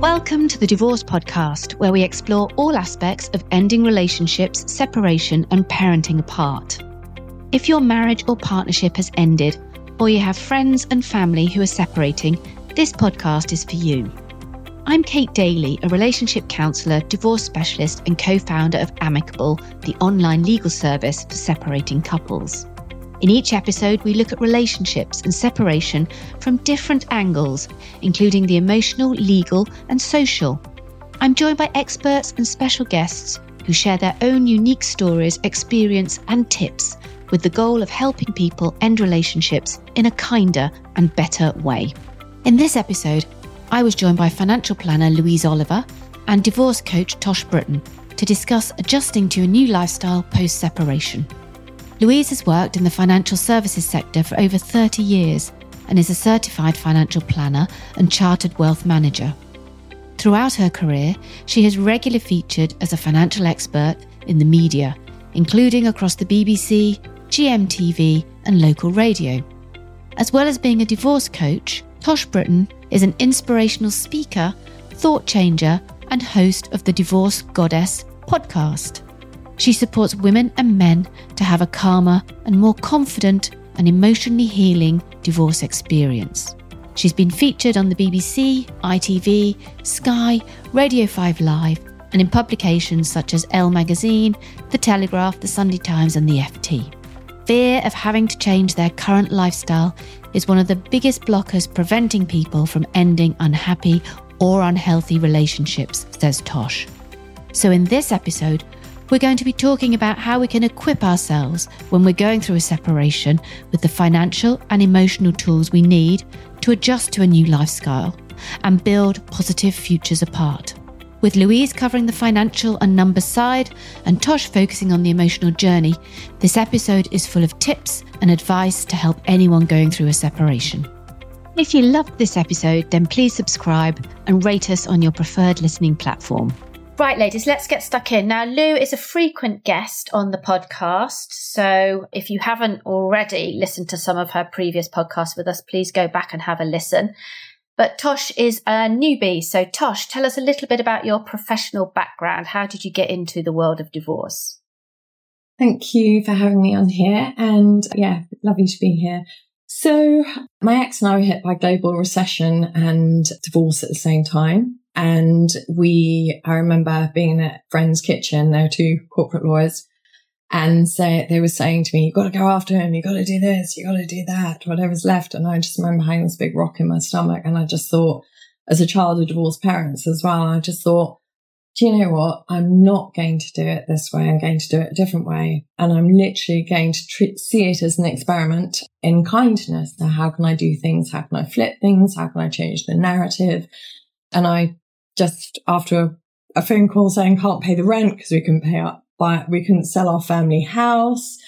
Welcome to the Divorce Podcast, where we explore all aspects of ending relationships, separation, and parenting apart. If your marriage or partnership has ended, or you have friends and family who are separating, this podcast is for you. I'm Kate Daly, a relationship counsellor, divorce specialist, and co founder of Amicable, the online legal service for separating couples. In each episode, we look at relationships and separation from different angles, including the emotional, legal, and social. I'm joined by experts and special guests who share their own unique stories, experience, and tips with the goal of helping people end relationships in a kinder and better way. In this episode, I was joined by financial planner Louise Oliver and divorce coach Tosh Brittan to discuss adjusting to a new lifestyle post separation. Louise has worked in the financial services sector for over 30 years and is a certified financial planner and chartered wealth manager. Throughout her career, she has regularly featured as a financial expert in the media, including across the BBC, GMTV, and local radio. As well as being a divorce coach, Tosh Brittan is an inspirational speaker, thought changer, and host of the Divorce Goddess podcast. She supports women and men to have a calmer and more confident and emotionally healing divorce experience. She's been featured on the BBC, ITV, Sky, Radio 5 Live, and in publications such as Elle Magazine, The Telegraph, The Sunday Times, and The FT. Fear of having to change their current lifestyle is one of the biggest blockers preventing people from ending unhappy or unhealthy relationships, says Tosh. So, in this episode, we're going to be talking about how we can equip ourselves when we're going through a separation with the financial and emotional tools we need to adjust to a new lifestyle and build positive futures apart. With Louise covering the financial and numbers side and Tosh focusing on the emotional journey, this episode is full of tips and advice to help anyone going through a separation. If you loved this episode, then please subscribe and rate us on your preferred listening platform. Right, ladies, let's get stuck in. Now, Lou is a frequent guest on the podcast. So if you haven't already listened to some of her previous podcasts with us, please go back and have a listen. But Tosh is a newbie. So, Tosh, tell us a little bit about your professional background. How did you get into the world of divorce? Thank you for having me on here. And yeah, lovely to be here. So, my ex and I were hit by global recession and divorce at the same time. And we, I remember being in a friend's kitchen, there were two corporate lawyers, and say, they were saying to me, you've got to go after him, you've got to do this, you've got to do that, whatever's left. And I just remember having this big rock in my stomach. And I just thought, as a child of divorced parents as well, I just thought, do you know what? I'm not going to do it this way. I'm going to do it a different way. And I'm literally going to treat, see it as an experiment in kindness. How can I do things? How can I flip things? How can I change the narrative? And I just after a, phone call saying can't pay the rent because we couldn't pay up, buy, we couldn't sell our family house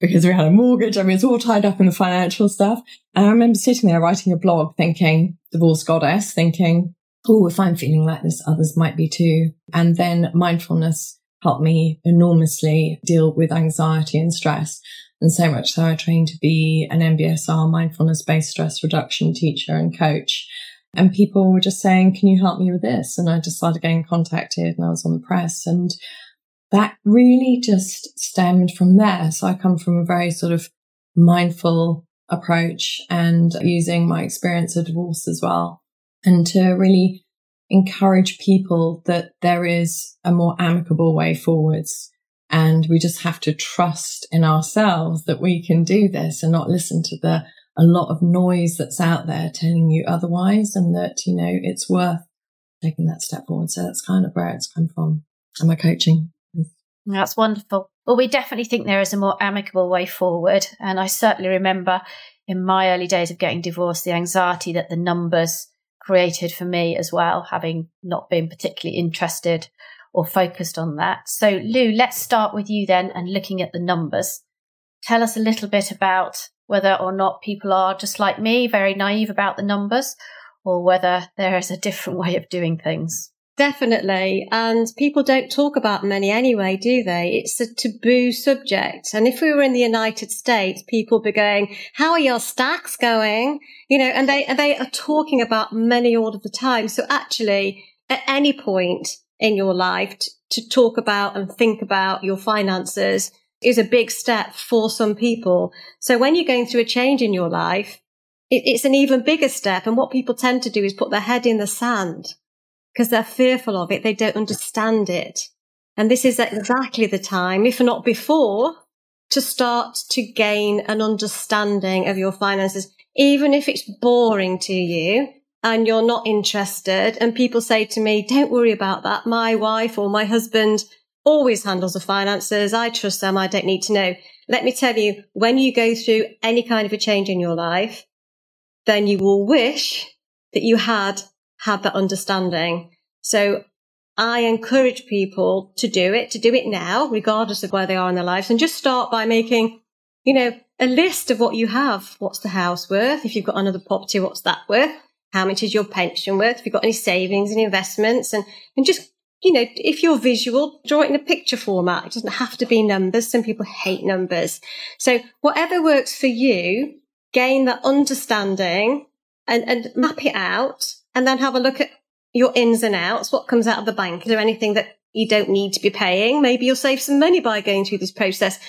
because we had a mortgage. I mean, it's all tied up in the financial stuff. And I remember sitting there writing a blog thinking, divorce goddess, thinking, oh, if I'm feeling like this, others might be too. And then mindfulness helped me enormously deal with anxiety and stress. And so much so I trained to be an MBSR mindfulness based stress reduction teacher and coach. And people were just saying, can you help me with this? And I just started getting contacted and I was on the press and that really just stemmed from there. So I come from a very sort of mindful approach and using my experience of divorce as well and to really encourage people that there is a more amicable way forwards. And we just have to trust in ourselves that we can do this and not listen to the a lot of noise that's out there telling you otherwise and that, you know, it's worth taking that step forward. So that's kind of where it's come from and my coaching. That's wonderful. Well, we definitely think there is a more amicable way forward. And I certainly remember in my early days of getting divorced, the anxiety that the numbers created for me as well, having not been particularly interested or focused on that. So, Lou, let's start with you then and looking at the numbers. Tell us a little bit about whether or not people are just like me, very naive about the numbers, or whether there is a different way of doing things. Definitely. And people don't talk about money anyway, do they? It's a taboo subject. And if we were in the United States, people would be going, how are your stacks going? You know, and they, and they are talking about money all of the time. So actually, at any point in your life to, to talk about and think about your finances is a big step for some people. So when you're going through a change in your life, it, it's an even bigger step. And what people tend to do is put their head in the sand because they're fearful of it. They don't understand it. And this is exactly the time, if not before, to start to gain an understanding of your finances, even if it's boring to you and you're not interested. And people say to me, don't worry about that. My wife or my husband always handles the finances. I trust them. I don't need to know. Let me tell you, when you go through any kind of a change in your life, then you will wish that you had had that understanding. So I encourage people to do it, to do it now, regardless of where they are in their lives, and just start by making, you know, a list of what you have. What's the house worth? If you've got another property, what's that worth? How much is your pension worth? If you've got any savings and investments and, and just, you know, if you're visual, draw it in a picture format. It doesn't have to be numbers. Some people hate numbers. So whatever works for you, gain that understanding and, and map it out and then have a look at your ins and outs. What comes out of the bank? Is there anything that you don't need to be paying? Maybe you'll save some money by going through this process.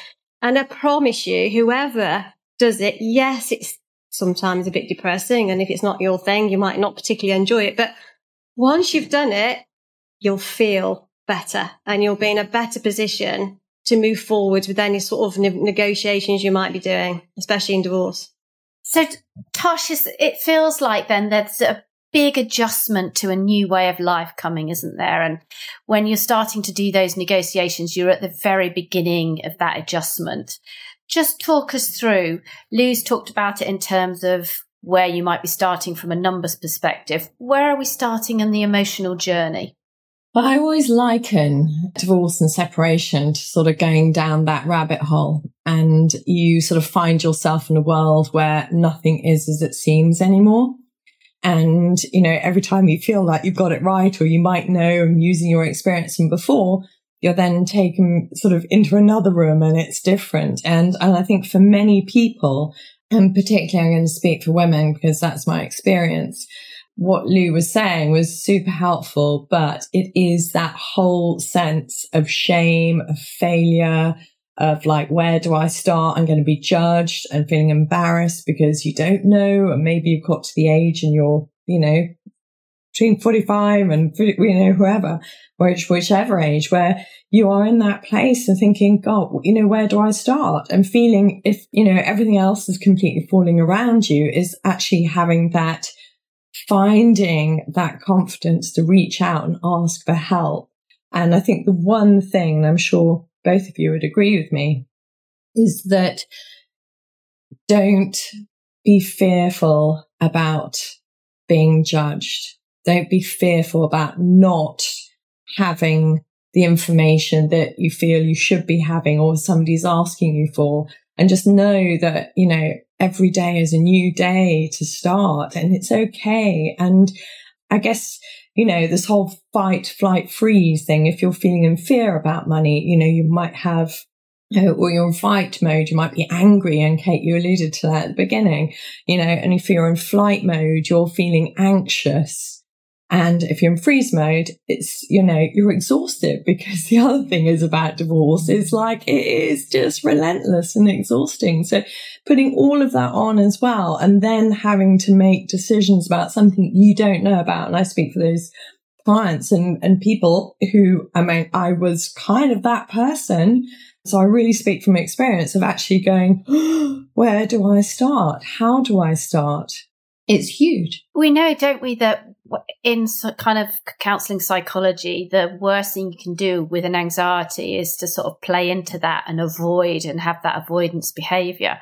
And I promise you, whoever does it, yes, it's sometimes a bit depressing. And if it's not your thing, you might not particularly enjoy it. But once you've done it, you'll feel better and you'll be in a better position to move forward with any sort of ne- negotiations you might be doing, especially in divorce. So, Tosh, it feels like then there's a big adjustment to a new way of life coming, isn't there? And when you're starting to do those negotiations, you're at the very beginning of that adjustment. Just talk us through. Lou's talked about it in terms of where you might be starting from a numbers perspective. Where are we starting in the emotional journey? Well, I always liken divorce and separation to sort of going down that rabbit hole and you sort of find yourself in a world where nothing is as it seems anymore. And, you know, every time you feel like you've got it right or you might know and using your experience from before, you're then taken sort of into another room and it's different. And, and I think for many people, and particularly I'm going to speak for women because that's my experience, what Lou was saying was super helpful, but it is that whole sense of shame, of failure, of like, where do I start? I'm going to be judged and feeling embarrassed because you don't know. And maybe you've got to the age and you're, you know, between 45 and, you know, whoever, which, whichever age where you are in that place and thinking, God, you know, where do I start? And feeling if, you know, everything else is completely falling around you is actually having that, finding that confidence to reach out and ask for help. And I think the one thing, I'm sure both of you would agree with me, is that don't be fearful about being judged. Don't be fearful about not having the information that you feel you should be having or somebody's asking you for. And just know that, you know, every day is a new day to start and it's okay. And I guess you know, this whole fight, flight, freeze thing. If you're feeling in fear about money, you know, you might have or you're in fight mode, you might be angry. And Kate, you alluded to that at the beginning, you know, and if you're in flight mode, you're feeling anxious. And if you're in freeze mode, it's, you know, you're exhausted because the other thing is about divorce is like, it is just relentless and exhausting. So putting all of that on as well and then having to make decisions about something you don't know about. And I speak for those clients and, and people who, I mean, I was kind of that person. So I really speak from experience of actually going, oh, where do I start? How do I start? It's huge. We know, don't we, that in kind of counseling psychology, the worst thing you can do with an anxiety is to sort of play into that and avoid and have that avoidance behavior.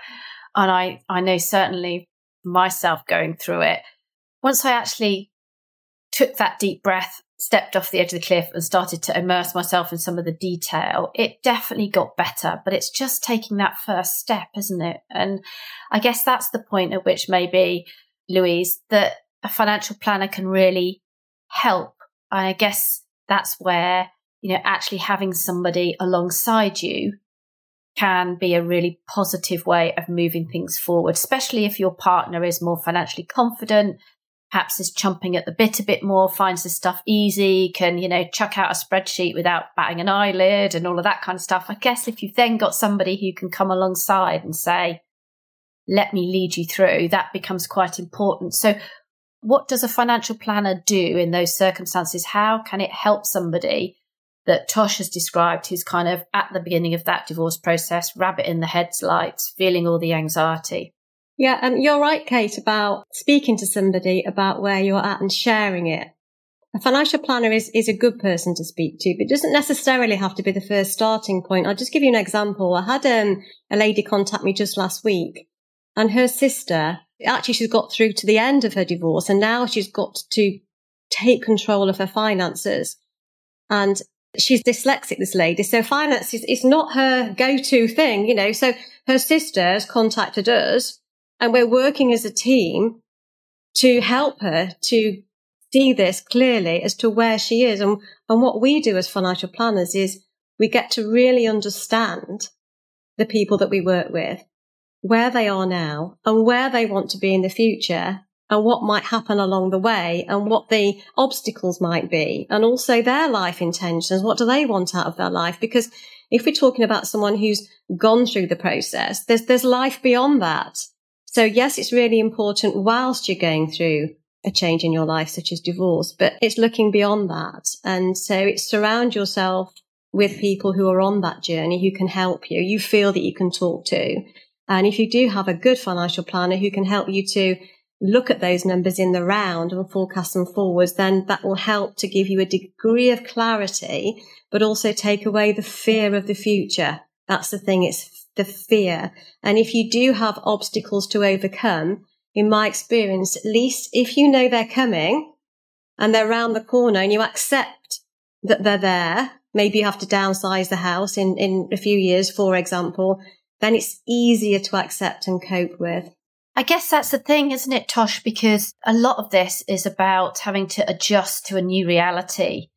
And I, I know certainly myself going through it. Once I actually took that deep breath, stepped off the edge of the cliff and started to immerse myself in some of the detail, it definitely got better. But it's just taking that first step, isn't it? And I guess that's the point at which maybe, Louise, that a financial planner can really help I guess that's where, you know, actually having somebody alongside you can be a really positive way of moving things forward, especially if your partner is more financially confident, perhaps is chumping at the bit a bit more, finds this stuff easy, can, you know, chuck out a spreadsheet without batting an eyelid and all of that kind of stuff. I guess if you've then got somebody who can come alongside and say, let me lead you through, that becomes quite important. So what does a financial planner do in those circumstances? How can it help somebody that Tosh has described who's kind of at the beginning of that divorce process, rabbit in the headlights, feeling all the anxiety? Yeah, um, you're right, Kate, about speaking to somebody about where you're at and sharing it. A financial planner is, is a good person to speak to, but doesn't necessarily have to be the first starting point. I'll just give you an example. I had um, a lady contact me just last week and her sister, actually, she's got through to the end of her divorce and now she's got to take control of her finances. And she's dyslexic, this lady. So finance is, is not her go-to thing, you know. So her sister has contacted us and we're working as a team to help her to see this clearly as to where she is. And, and what we do as financial planners is we get to really understand the people that we work with, where they are now and where they want to be in the future and what might happen along the way and what the obstacles might be and also their life intentions. What do they want out of their life? Because if we're talking about someone who's gone through the process, there's, there's life beyond that. So yes, it's really important whilst you're going through a change in your life, such as divorce, but it's looking beyond that. And so it's surround yourself with people who are on that journey who can help you, you feel that you can talk to. And if you do have a good financial planner who can help you to look at those numbers in the round and forecast them forwards, then that will help to give you a degree of clarity, but also take away the fear of the future. That's the thing. It's the fear. And if you do have obstacles to overcome, in my experience, at least if you know they're coming and they're around the corner and you accept that they're there, maybe you have to downsize the house in, in a few years, for example, then it's easier to accept and cope with. I guess that's the thing, isn't it, Tosh? Because a lot of this is about having to adjust to a new reality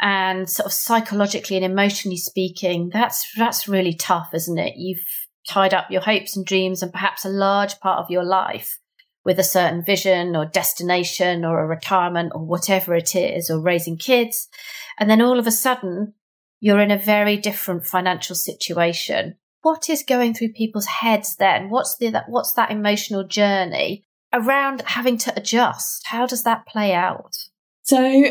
and sort of psychologically and emotionally speaking, that's that's really tough, isn't it? You've tied up your hopes and dreams and perhaps a large part of your life with a certain vision or destination or a retirement or whatever it is, or raising kids. And then all of a sudden, you're in a very different financial situation. What is going through people's heads then? What's the, what's that emotional journey around having to adjust? How does that play out? So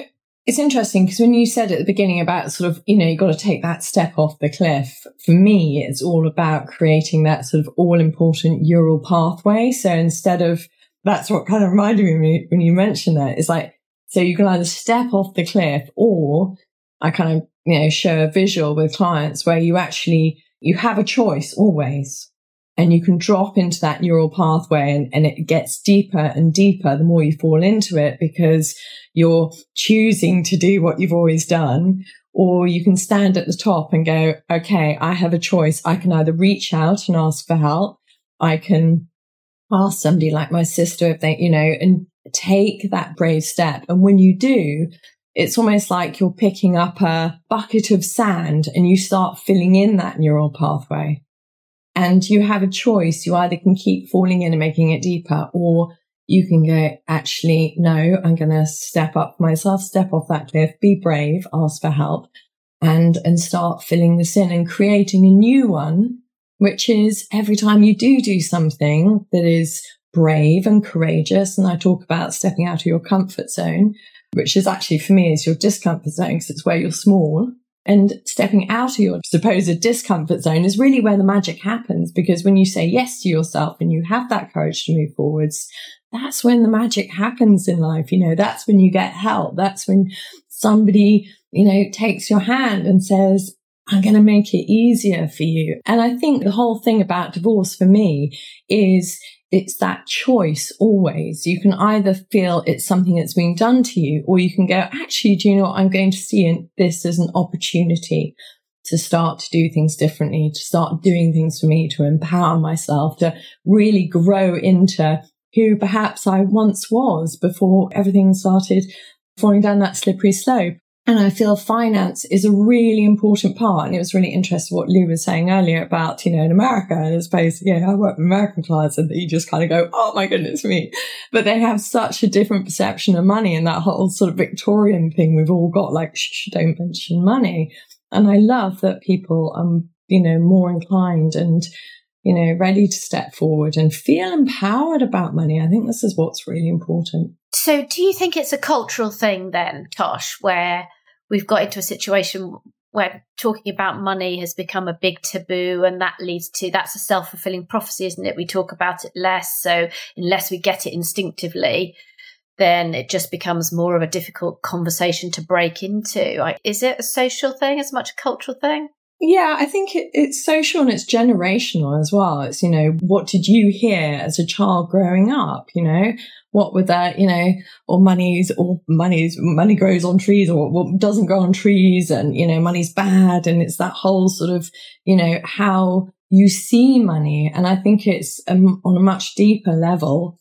it's interesting because when you said at the beginning about sort of, you know, you got to take that step off the cliff. For me, it's all about creating that sort of all important neural pathway. So instead of, that's what kind of reminded me when you mentioned that. It's like, so you can either step off the cliff or I kind of, you know, show a visual with clients where you actually, you have a choice always and you can drop into that neural pathway and, and it gets deeper and deeper the more you fall into it because you're choosing to do what you've always done. Or you can stand at the top and go, okay, I have a choice. I can either reach out and ask for help. I can ask somebody like my sister if they, you know, and take that brave step. And when you do, it's almost like you're picking up a bucket of sand and you start filling in that neural pathway and you have a choice. You either can keep falling in and making it deeper or you can go, actually, no, I'm going to step up myself, step off that cliff, be brave, ask for help and, and start filling this in and creating a new one, which is every time you do do something that is brave and courageous. And I talk about stepping out of your comfort zone, which is actually for me is your discomfort zone because it's where you're small and stepping out of your supposed discomfort zone is really where the magic happens because when you say yes to yourself and you have that courage to move forwards, that's when the magic happens in life. You know, that's when you get help. That's when somebody, you know, takes your hand and says, I'm going to make it easier for you. And I think the whole thing about divorce for me is it's that choice always. You can either feel it's something that's being done to you, or you can go, actually, do you know what? I'm going to see this as an opportunity to start to do things differently, to start doing things for me, to empower myself, to really grow into who perhaps I once was before everything started falling down that slippery slope. And I feel finance is a really important part. And it was really interesting what Lou was saying earlier about, you know, in America, and I suppose, yeah, I work with American clients and you just kind of go, oh my goodness me. But they have such a different perception of money and that whole sort of Victorian thing we've all got, like, shh, don't mention money. And I love that people, are, you know, more inclined and, you know, ready to step forward and feel empowered about money. I think this is what's really important. So, do you think it's a cultural thing then, Tosh, where we've got into a situation where talking about money has become a big taboo and that leads to that's a self-fulfilling prophecy isn't it we talk about it less so unless we get it instinctively then it just becomes more of a difficult conversation to break into is it a social thing as much a cultural thing yeah, I think it, it's social and it's generational as well. It's, you know, what did you hear as a child growing up? You know, what with that, you know, or money's, or money's, money grows on trees or what doesn't grow on trees and, you know, money's bad. And it's that whole sort of, you know, how you see money. And I think it's um, on a much deeper level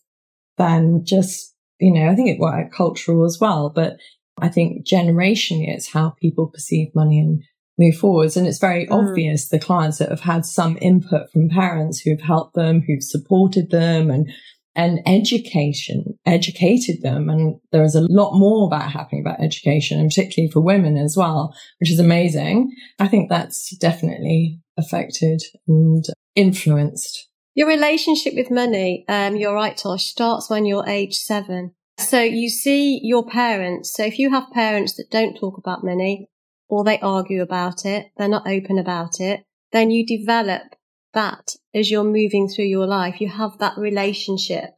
than just, you know, I think it well, cultural as well, but I think generationally it's how people perceive money and move forwards. And it's very mm. obvious the clients that have had some input from parents who've helped them, who've supported them and, and education, educated them. And there is a lot more about happening about education and particularly for women as well, which is amazing. I think that's definitely affected and influenced. Your relationship with money, um, you're right, Tosh, starts when you're age seven. So you see your parents. So if you have parents that don't talk about money, or they argue about it, they're not open about it, then you develop that as you're moving through your life. You have that relationship.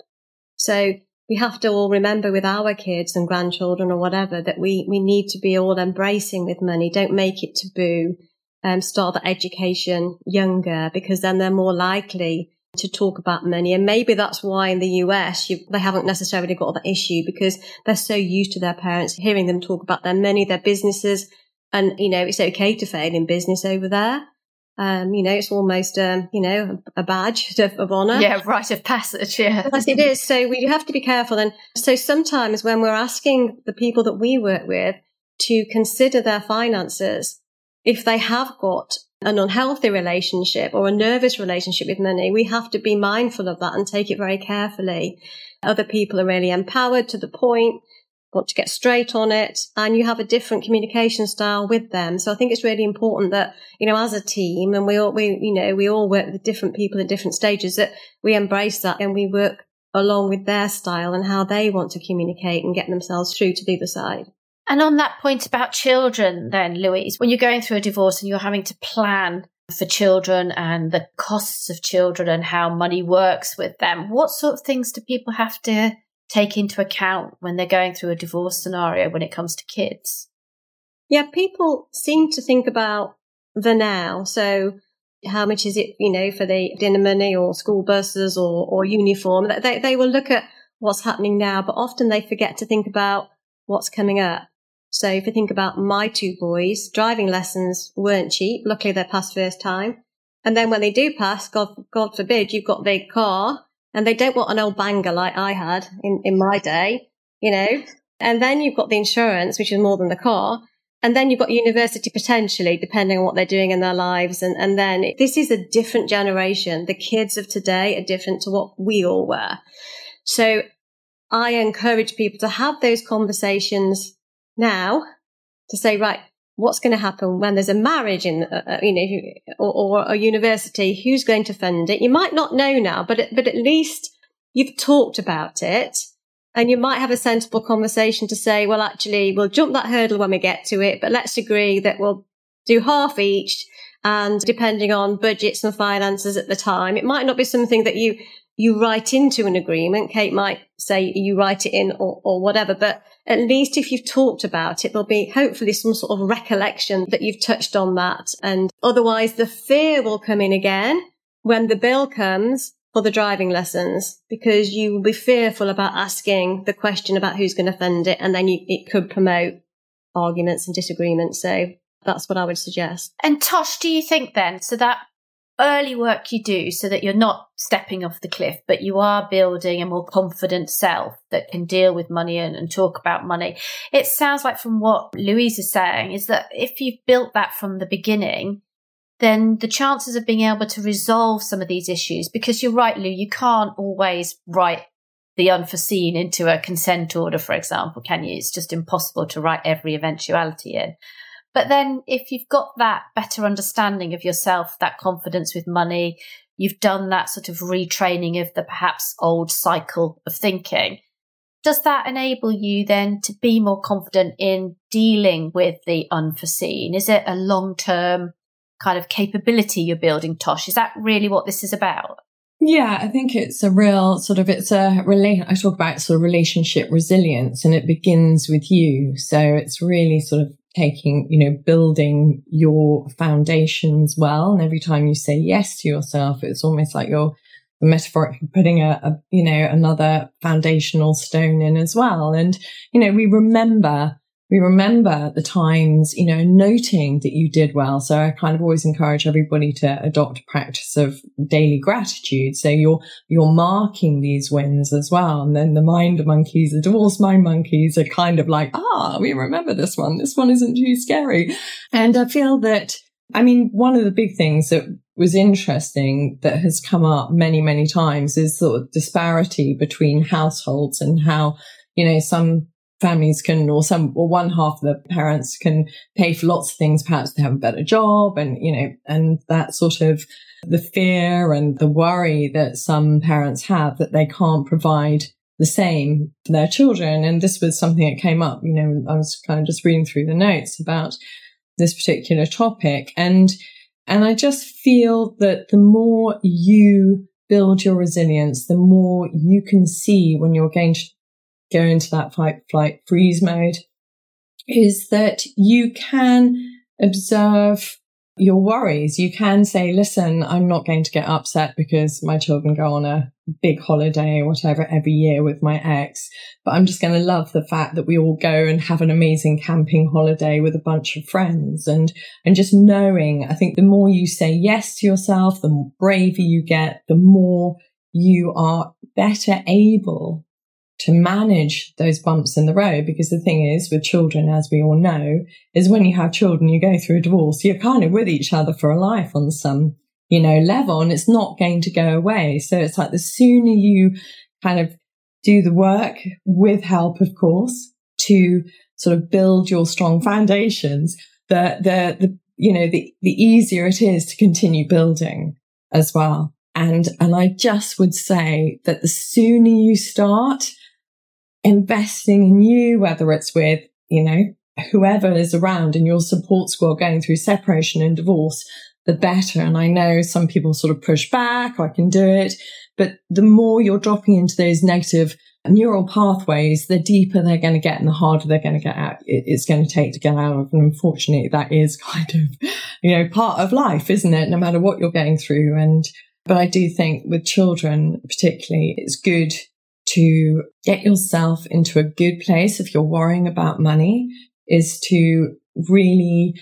So we have to all remember with our kids and grandchildren or whatever that we, we need to be all embracing with money. Don't make it taboo. Um, start the education younger because then they're more likely to talk about money. And maybe that's why in the US, you, they haven't necessarily got that issue because they're so used to their parents hearing them talk about their money, their businesses, and, you know, it's okay to fail in business over there. Um, you know, it's almost, um, you know, a badge of, of honour. Yeah, rite of passage. Yeah. Yes, it is. So we have to be careful. And so sometimes when we're asking the people that we work with to consider their finances, if they have got an unhealthy relationship or a nervous relationship with money, we have to be mindful of that and take it very carefully. Other people are really empowered to the point want to get straight on it and you have a different communication style with them. So I think it's really important that, you know, as a team and we all, we, you know, we all work with different people at different stages that we embrace that and we work along with their style and how they want to communicate and get themselves through to the other side. And on that point about children, then, Louise, when you're going through a divorce and you're having to plan for children and the costs of children and how money works with them, what sort of things do people have to take into account when they're going through a divorce scenario when it comes to kids? Yeah, people seem to think about the now. So how much is it, you know, for the dinner money or school buses or, or uniform? They, they will look at what's happening now, but often they forget to think about what's coming up. So if you think about my two boys, driving lessons weren't cheap. Luckily they passed first time. And then when they do pass, God, God forbid, you've got the car and they don't want an old banger like I had in, in my day, you know. And then you've got the insurance, which is more than the car. And then you've got university potentially, depending on what they're doing in their lives. And, and then this is a different generation. The kids of today are different to what we all were. So I encourage people to have those conversations now to say, right, what's going to happen when there's a marriage in, uh, uh, you know, or, or, a university? Who's going to fund it? You might not know now, but but at least you've talked about it, and you might have a sensible conversation to say, well, actually, we'll jump that hurdle when we get to it, but let's agree that we'll do half each. And depending on budgets and finances at the time, it might not be something that you you write into an agreement. Kate might say you write it in or, or whatever, but at least if you've talked about it, there'll be hopefully some sort of recollection that you've touched on that. And otherwise the fear will come in again when the bill comes for the driving lessons because you will be fearful about asking the question about who's going to fund it. And then you, it could promote arguments and disagreements. So that's what I would suggest. And Tosh, do you think then, so that early work you do so that you're not stepping off the cliff, but you are building a more confident self that can deal with money and, and, talk about money. It sounds like from what Louise is saying is that if you've built that from the beginning, then the chances of being able to resolve some of these issues, because you're right, Lou, you can't always write the unforeseen into a consent order, for example, can you? It's just impossible to write every eventuality in. But then if you've got that better understanding of yourself, that confidence with money, you've done that sort of retraining of the perhaps old cycle of thinking. Does that enable you then to be more confident in dealing with the unforeseen? Is it a long term kind of capability you're building, Tosh? Is that really what this is about? Yeah, I think it's a real sort of, it's a relate, I talk about sort of relationship resilience and it begins with you. So it's really sort of taking, you know, building your foundations well. And every time you say yes to yourself, it's almost like you're metaphorically putting a, a, you know, another foundational stone in as well. And, you know, we remember we remember the times, you know, noting that you did well. So I kind of always encourage everybody to adopt a practice of daily gratitude. So you're, you're marking these wins as well. And then the mind monkeys, the divorce mind monkeys are kind of like, ah, we remember this one. This one isn't too scary. And I feel that, I mean, one of the big things that was interesting that has come up many, many times is sort of disparity between households and how, you know, some families can, or some, or one half of the parents can pay for lots of things, perhaps to have a better job and, you know, and that sort of the fear and the worry that some parents have that they can't provide the same for their children. And this was something that came up, you know, I was kind of just reading through the notes about this particular topic. And, and I just feel that the more you build your resilience, the more you can see when you're going to go into that fight, flight, freeze mode is that you can observe your worries. You can say, listen, I'm not going to get upset because my children go on a big holiday or whatever every year with my ex, but I'm just going to love the fact that we all go and have an amazing camping holiday with a bunch of friends and, and just knowing, I think the more you say yes to yourself, the braver you get, the more you are better able to manage those bumps in the road. Because the thing is with children, as we all know, is when you have children, you go through a divorce, you're kind of with each other for a life on some, you know, level and it's not going to go away. So it's like the sooner you kind of do the work with help, of course, to sort of build your strong foundations, the, the, the, you know, the, the easier it is to continue building as well. And, and I just would say that the sooner you start, investing in you, whether it's with, you know, whoever is around in your support squad going through separation and divorce, the better. And I know some people sort of push back, I can do it. But the more you're dropping into those negative neural pathways, the deeper they're going to get and the harder they're going to get out. It's going to take to get out of. And unfortunately, that is kind of, you know, part of life, isn't it? No matter what you're going through. And, but I do think with children, particularly, it's good to get yourself into a good place if you're worrying about money is to really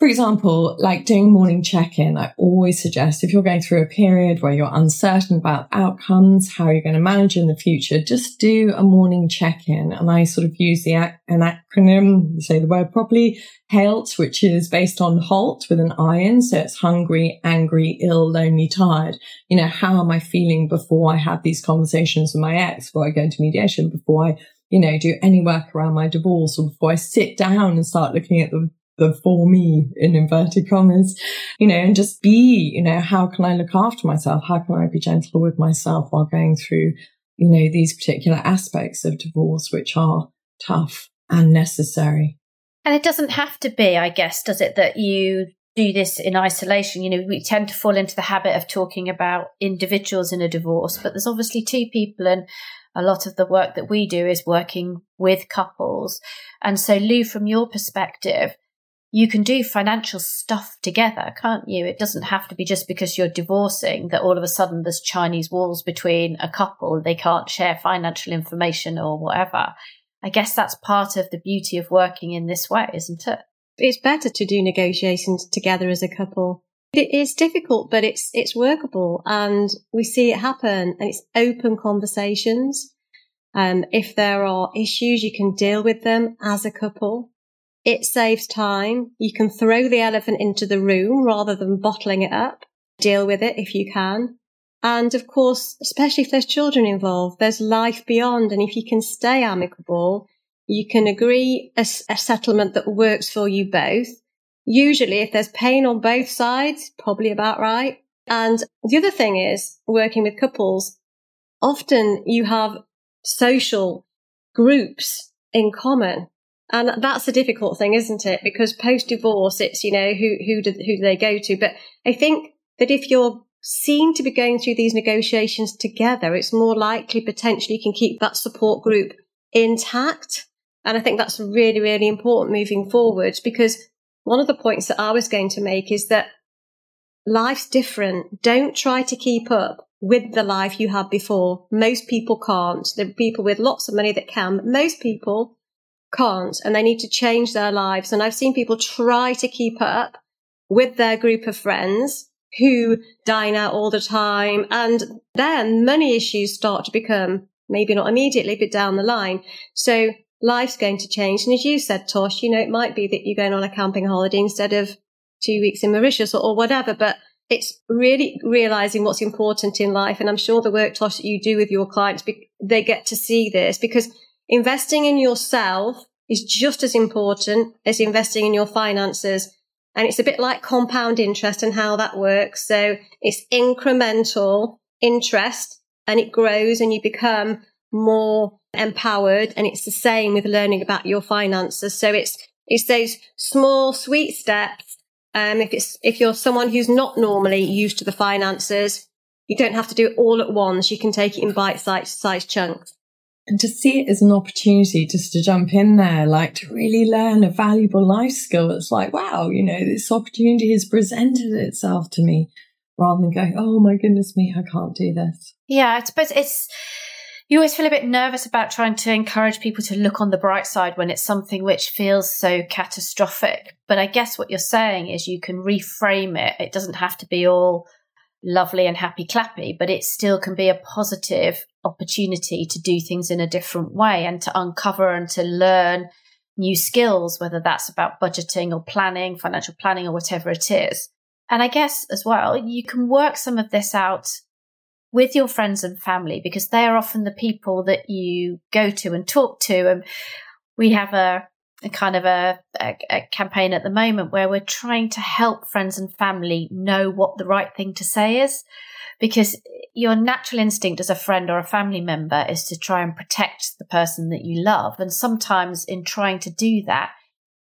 for example, like doing morning check-in, I always suggest if you're going through a period where you're uncertain about outcomes, how you're going to manage in the future, just do a morning check-in. And I sort of use the an acronym, say the word properly, HALT, which is based on HALT with an I in. So it's hungry, angry, ill, lonely, tired. You know, how am I feeling before I have these conversations with my ex, before I go into mediation, before I you know, do any work around my divorce or before I sit down and start looking at the the for me in inverted commas, you know, and just be, you know, how can I look after myself? How can I be gentle with myself while going through, you know, these particular aspects of divorce, which are tough and necessary. And it doesn't have to be, I guess, does it, that you do this in isolation? You know, we tend to fall into the habit of talking about individuals in a divorce, but there's obviously two people and a lot of the work that we do is working with couples. And so, Lou, from your perspective, you can do financial stuff together, can't you? It doesn't have to be just because you're divorcing that all of a sudden there's Chinese walls between a couple. They can't share financial information or whatever. I guess that's part of the beauty of working in this way, isn't it? It's better to do negotiations together as a couple. It is difficult, but it's, it's workable and we see it happen and it's open conversations. Um, if there are issues, you can deal with them as a couple. It saves time. You can throw the elephant into the room rather than bottling it up. Deal with it if you can. And of course, especially if there's children involved, there's life beyond. And if you can stay amicable, you can agree a, a, settlement that works for you both. Usually, if there's pain on both sides, probably about right. And the other thing is working with couples, often you have social groups in common. And that's a difficult thing, isn't it? Because post divorce, it's, you know, who, who do, who do they go to? But I think that if you're seen to be going through these negotiations together, it's more likely potentially you can keep that support group intact. And I think that's really, really important moving forward because one of the points that I was going to make is that life's different. Don't try to keep up with the life you had before. Most people can't. There are people with lots of money that can, most people can't and they need to change their lives. And I've seen people try to keep up with their group of friends who dine out all the time. And then money issues start to become maybe not immediately, but down the line. So life's going to change. And as you said, Tosh, you know, it might be that you're going on a camping holiday instead of two weeks in Mauritius or, or whatever, but it's really realizing what's important in life. And I'm sure the work, Tosh, that you do with your clients, they get to see this because investing in yourself is just as important as investing in your finances. And it's a bit like compound interest and how that works. So it's incremental interest and it grows and you become more empowered. And it's the same with learning about your finances. So it's, it's those small, sweet steps. Um, if it's, if you're someone who's not normally used to the finances, you don't have to do it all at once. You can take it in bite sized chunks and to see it as an opportunity just to jump in there, like to really learn a valuable life skill. It's like, wow, you know, this opportunity has presented itself to me rather than going, oh my goodness me, I can't do this. Yeah, I suppose it's, you always feel a bit nervous about trying to encourage people to look on the bright side when it's something which feels so catastrophic. But I guess what you're saying is you can reframe it. It doesn't have to be all lovely and happy clappy, but it still can be a positive opportunity to do things in a different way and to uncover and to learn new skills, whether that's about budgeting or planning, financial planning or whatever it is. And I guess as well, you can work some of this out with your friends and family because they are often the people that you go to and talk to. And we have a, a kind of a, a, a, campaign at the moment where we're trying to help friends and family know what the right thing to say is because your natural instinct as a friend or a family member is to try and protect the person that you love. And sometimes in trying to do that,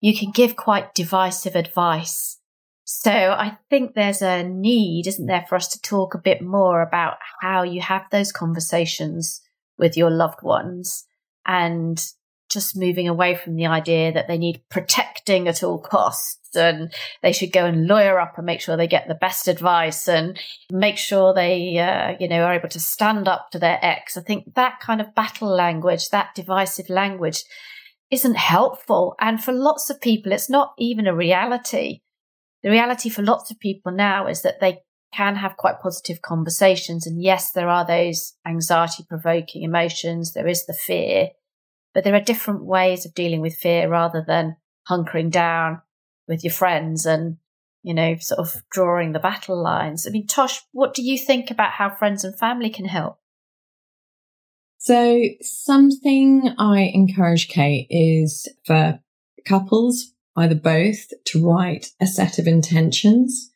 you can give quite divisive advice. So I think there's a need, isn't there, for us to talk a bit more about how you have those conversations with your loved ones and just moving away from the idea that they need protecting at all costs and they should go and lawyer up and make sure they get the best advice and make sure they, uh, you know, are able to stand up to their ex. I think that kind of battle language, that divisive language isn't helpful. And for lots of people, it's not even a reality. The reality for lots of people now is that they can have quite positive conversations. And yes, there are those anxiety provoking emotions. There is the fear, but there are different ways of dealing with fear rather than hunkering down with your friends and, you know, sort of drawing the battle lines. I mean, Tosh, what do you think about how friends and family can help? So something I encourage Kate is for couples, either both, to write a set of intentions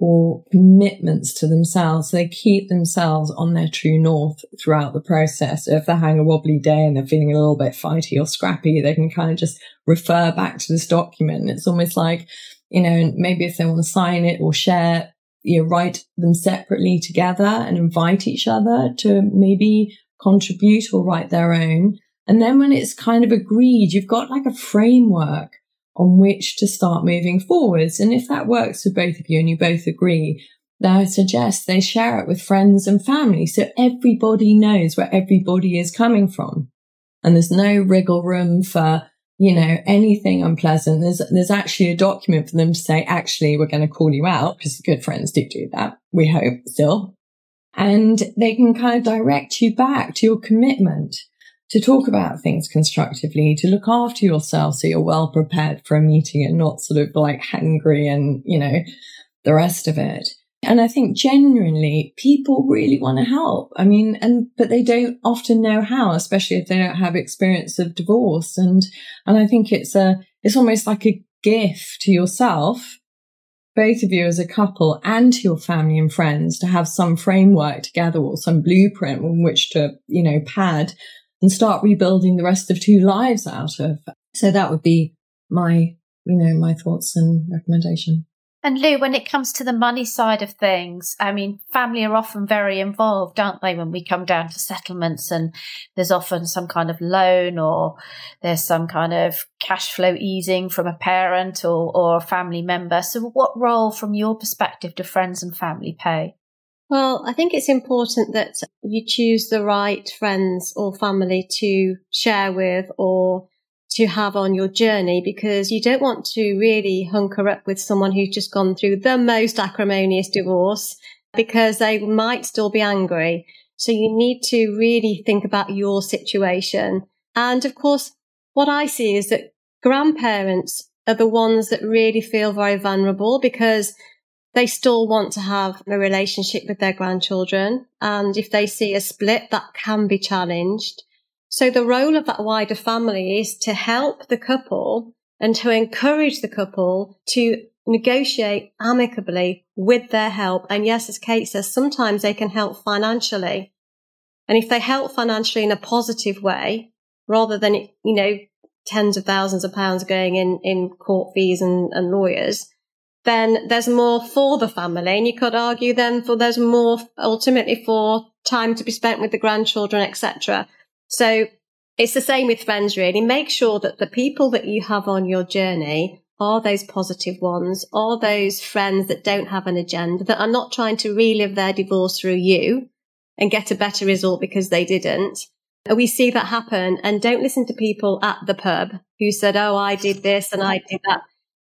or commitments to themselves. They keep themselves on their true north throughout the process. So if they're having a wobbly day and they're feeling a little bit fighty or scrappy, they can kind of just refer back to this document. It's almost like, you know, maybe if they want to sign it or share, you know, write them separately together and invite each other to maybe contribute or write their own. And then when it's kind of agreed, you've got like a framework on which to start moving forwards. And if that works for both of you and you both agree, then I suggest they share it with friends and family so everybody knows where everybody is coming from. And there's no wriggle room for you know, anything unpleasant, there's, there's actually a document for them to say, actually, we're going to call you out because good friends do do that. We hope still. And they can kind of direct you back to your commitment to talk about things constructively, to look after yourself so you're well prepared for a meeting and not sort of like hangry and, you know, the rest of it. And I think genuinely people really want to help. I mean, and, but they don't often know how, especially if they don't have experience of divorce. And, and I think it's a, it's almost like a gift to yourself, both of you as a couple and to your family and friends to have some framework together or some blueprint on which to, you know, pad and start rebuilding the rest of two lives out of. So that would be my, you know, my thoughts and recommendation. And Lou, when it comes to the money side of things, I mean, family are often very involved, aren't they? When we come down to settlements and there's often some kind of loan or there's some kind of cash flow easing from a parent or, or a family member. So what role from your perspective do friends and family play? Well, I think it's important that you choose the right friends or family to share with or to have on your journey because you don't want to really hunker up with someone who's just gone through the most acrimonious divorce because they might still be angry. So you need to really think about your situation. And of course, what I see is that grandparents are the ones that really feel very vulnerable because they still want to have a relationship with their grandchildren. And if they see a split, that can be challenged. So the role of that wider family is to help the couple and to encourage the couple to negotiate amicably with their help. And yes, as Kate says, sometimes they can help financially. And if they help financially in a positive way, rather than, you know, tens of thousands of pounds going in, in court fees and, and lawyers, then there's more for the family. And you could argue then for there's more ultimately for time to be spent with the grandchildren, etc. So it's the same with friends, really. Make sure that the people that you have on your journey are those positive ones, are those friends that don't have an agenda, that are not trying to relive their divorce through you and get a better result because they didn't. We see that happen and don't listen to people at the pub who said, Oh, I did this and I did that.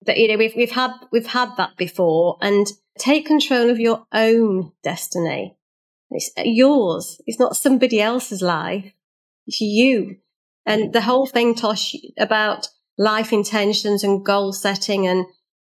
That, you know, we've, we've had, we've had that before and take control of your own destiny. It's uh, yours. It's not somebody else's life it's you. And the whole thing, Tosh, about life intentions and goal setting. And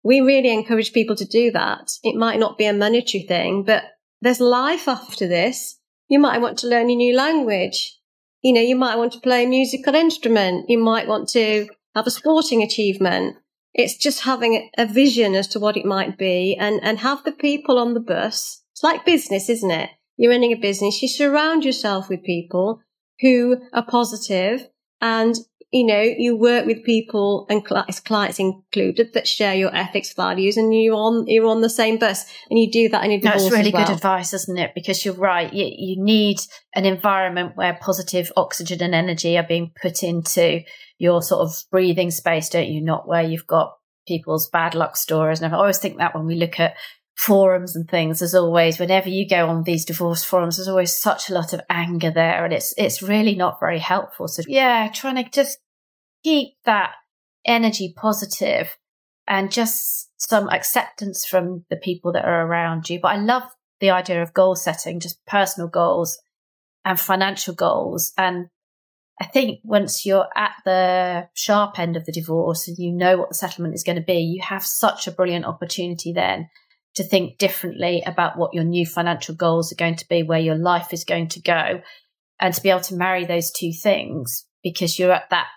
we really encourage people to do that. It might not be a monetary thing, but there's life after this. You might want to learn a new language. You know, you might want to play a musical instrument. You might want to have a sporting achievement. It's just having a vision as to what it might be and, and have the people on the bus. It's like business, isn't it? You're running a business. You surround yourself with people who are positive and you know, you work with people and clients, clients included that share your ethics values and you're on, you're on the same bus and you do that in your divorce. That's really well. good advice, isn't it? Because you're right. You, you need an environment where positive oxygen and energy are being put into your sort of breathing space, don't you? Not where you've got people's bad luck stories. And I always think that when we look at forums and things, as always, whenever you go on these divorce forums, there's always such a lot of anger there and it's, it's really not very helpful. So yeah, trying to just keep that energy positive and just some acceptance from the people that are around you. But I love the idea of goal setting, just personal goals and financial goals. And I think once you're at the sharp end of the divorce and you know what the settlement is going to be, you have such a brilliant opportunity then to think differently about what your new financial goals are going to be, where your life is going to go, and to be able to marry those two things because you're at that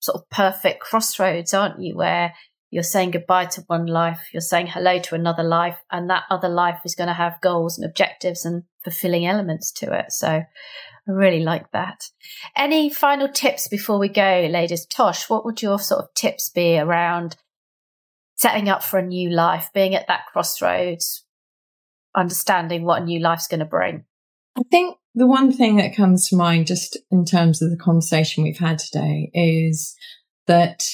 sort of perfect crossroads, aren't you? Where you're saying goodbye to one life, you're saying hello to another life, and that other life is going to have goals and objectives and fulfilling elements to it. So I really like that. Any final tips before we go, ladies? Tosh, what would your sort of tips be around setting up for a new life, being at that crossroads, understanding what a new life's going to bring? I think the one thing that comes to mind just in terms of the conversation we've had today is that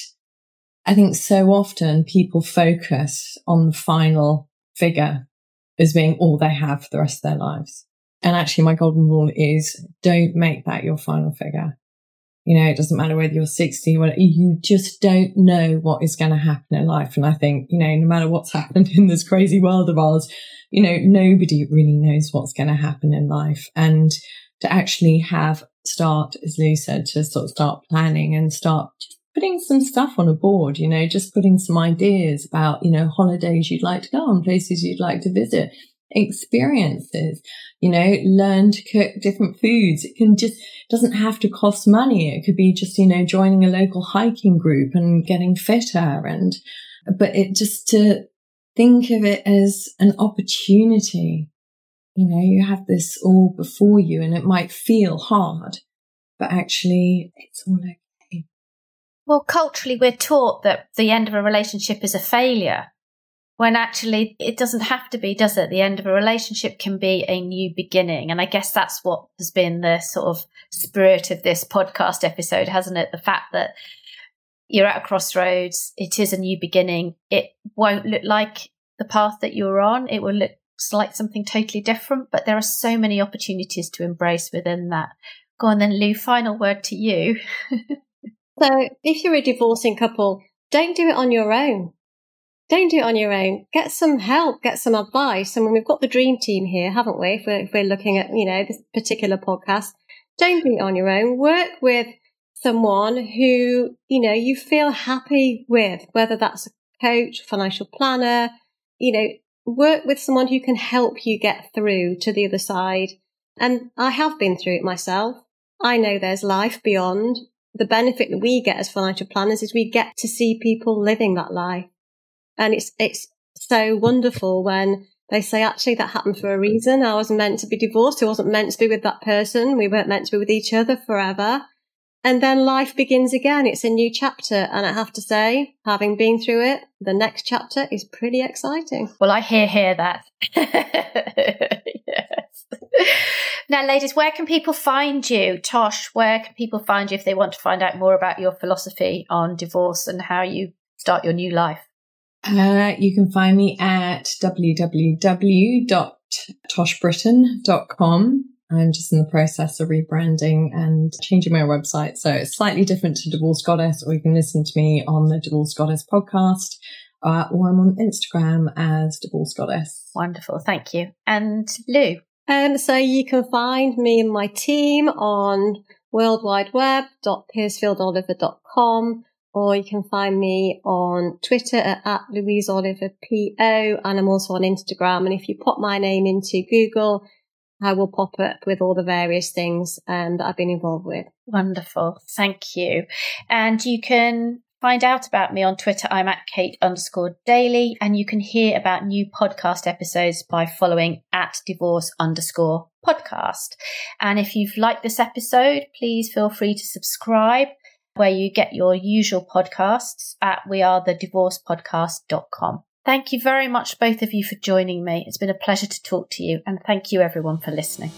I think so often people focus on the final figure as being all they have for the rest of their lives. And actually my golden rule is don't make that your final figure. You know, it doesn't matter whether you're 60, well, you just don't know what is going to happen in life. And I think, you know, no matter what's happened in this crazy world of ours, you know, nobody really knows what's going to happen in life. And to actually have start, as Lou said, to sort of start planning and start putting some stuff on a board, you know, just putting some ideas about, you know, holidays you'd like to go on, places you'd like to visit, experiences, you know, learn to cook different foods. It can just, doesn't have to cost money. It could be just, you know, joining a local hiking group and getting fitter and, but it just to think of it as an opportunity. You know, you have this all before you and it might feel hard, but actually it's all okay. Well, culturally, we're taught that the end of a relationship is a failure when actually it doesn't have to be, does it? The end of a relationship can be a new beginning. And I guess that's what has been the sort of spirit of this podcast episode, hasn't it? The fact that you're at a crossroads, it is a new beginning. It won't look like the path that you're on, it will look like something totally different, but there are so many opportunities to embrace within that. Go on then, Lou, final word to you. so if you're a divorcing couple, don't do it on your own don't do it on your own. Get some help, get some advice. I mean, we've got the dream team here, haven't we? If we're, if we're looking at, you know, this particular podcast, don't do it on your own. Work with someone who, you know, you feel happy with, whether that's a coach, financial planner, you know, work with someone who can help you get through to the other side. And I have been through it myself. I know there's life beyond. The benefit that we get as financial planners is we get to see people living that life. And it's, it's so wonderful when they say, actually, that happened for a reason. I wasn't meant to be divorced. I wasn't meant to be with that person. We weren't meant to be with each other forever. And then life begins again. It's a new chapter. And I have to say, having been through it, the next chapter is pretty exciting. Well, I hear, hear that. yes. Now, ladies, where can people find you? Tosh, where can people find you if they want to find out more about your philosophy on divorce and how you start your new life? Uh, you can find me at www.toshbrittan.com. I'm just in the process of rebranding and changing my website. So it's slightly different to Divorce Goddess, or you can listen to me on the Divorce Goddess podcast, uh, or I'm on Instagram as Divorce Goddess. Wonderful. Thank you. And Lou? Um, so you can find me and my team on worldwideweb.piercefieldoliver.com or you can find me on Twitter at, at Louise Oliver PO, and I'm also on Instagram. And if you pop my name into Google, I will pop up with all the various things um, that I've been involved with. Wonderful. Thank you. And you can find out about me on Twitter. I'm at Kate underscore daly, and you can hear about new podcast episodes by following at divorce underscore podcast. And if you've liked this episode, please feel free to subscribe where you get your usual podcasts at wearethedivorcepodcast.com. Thank you very much, both of you, for joining me. It's been a pleasure to talk to you, and thank you, everyone, for listening.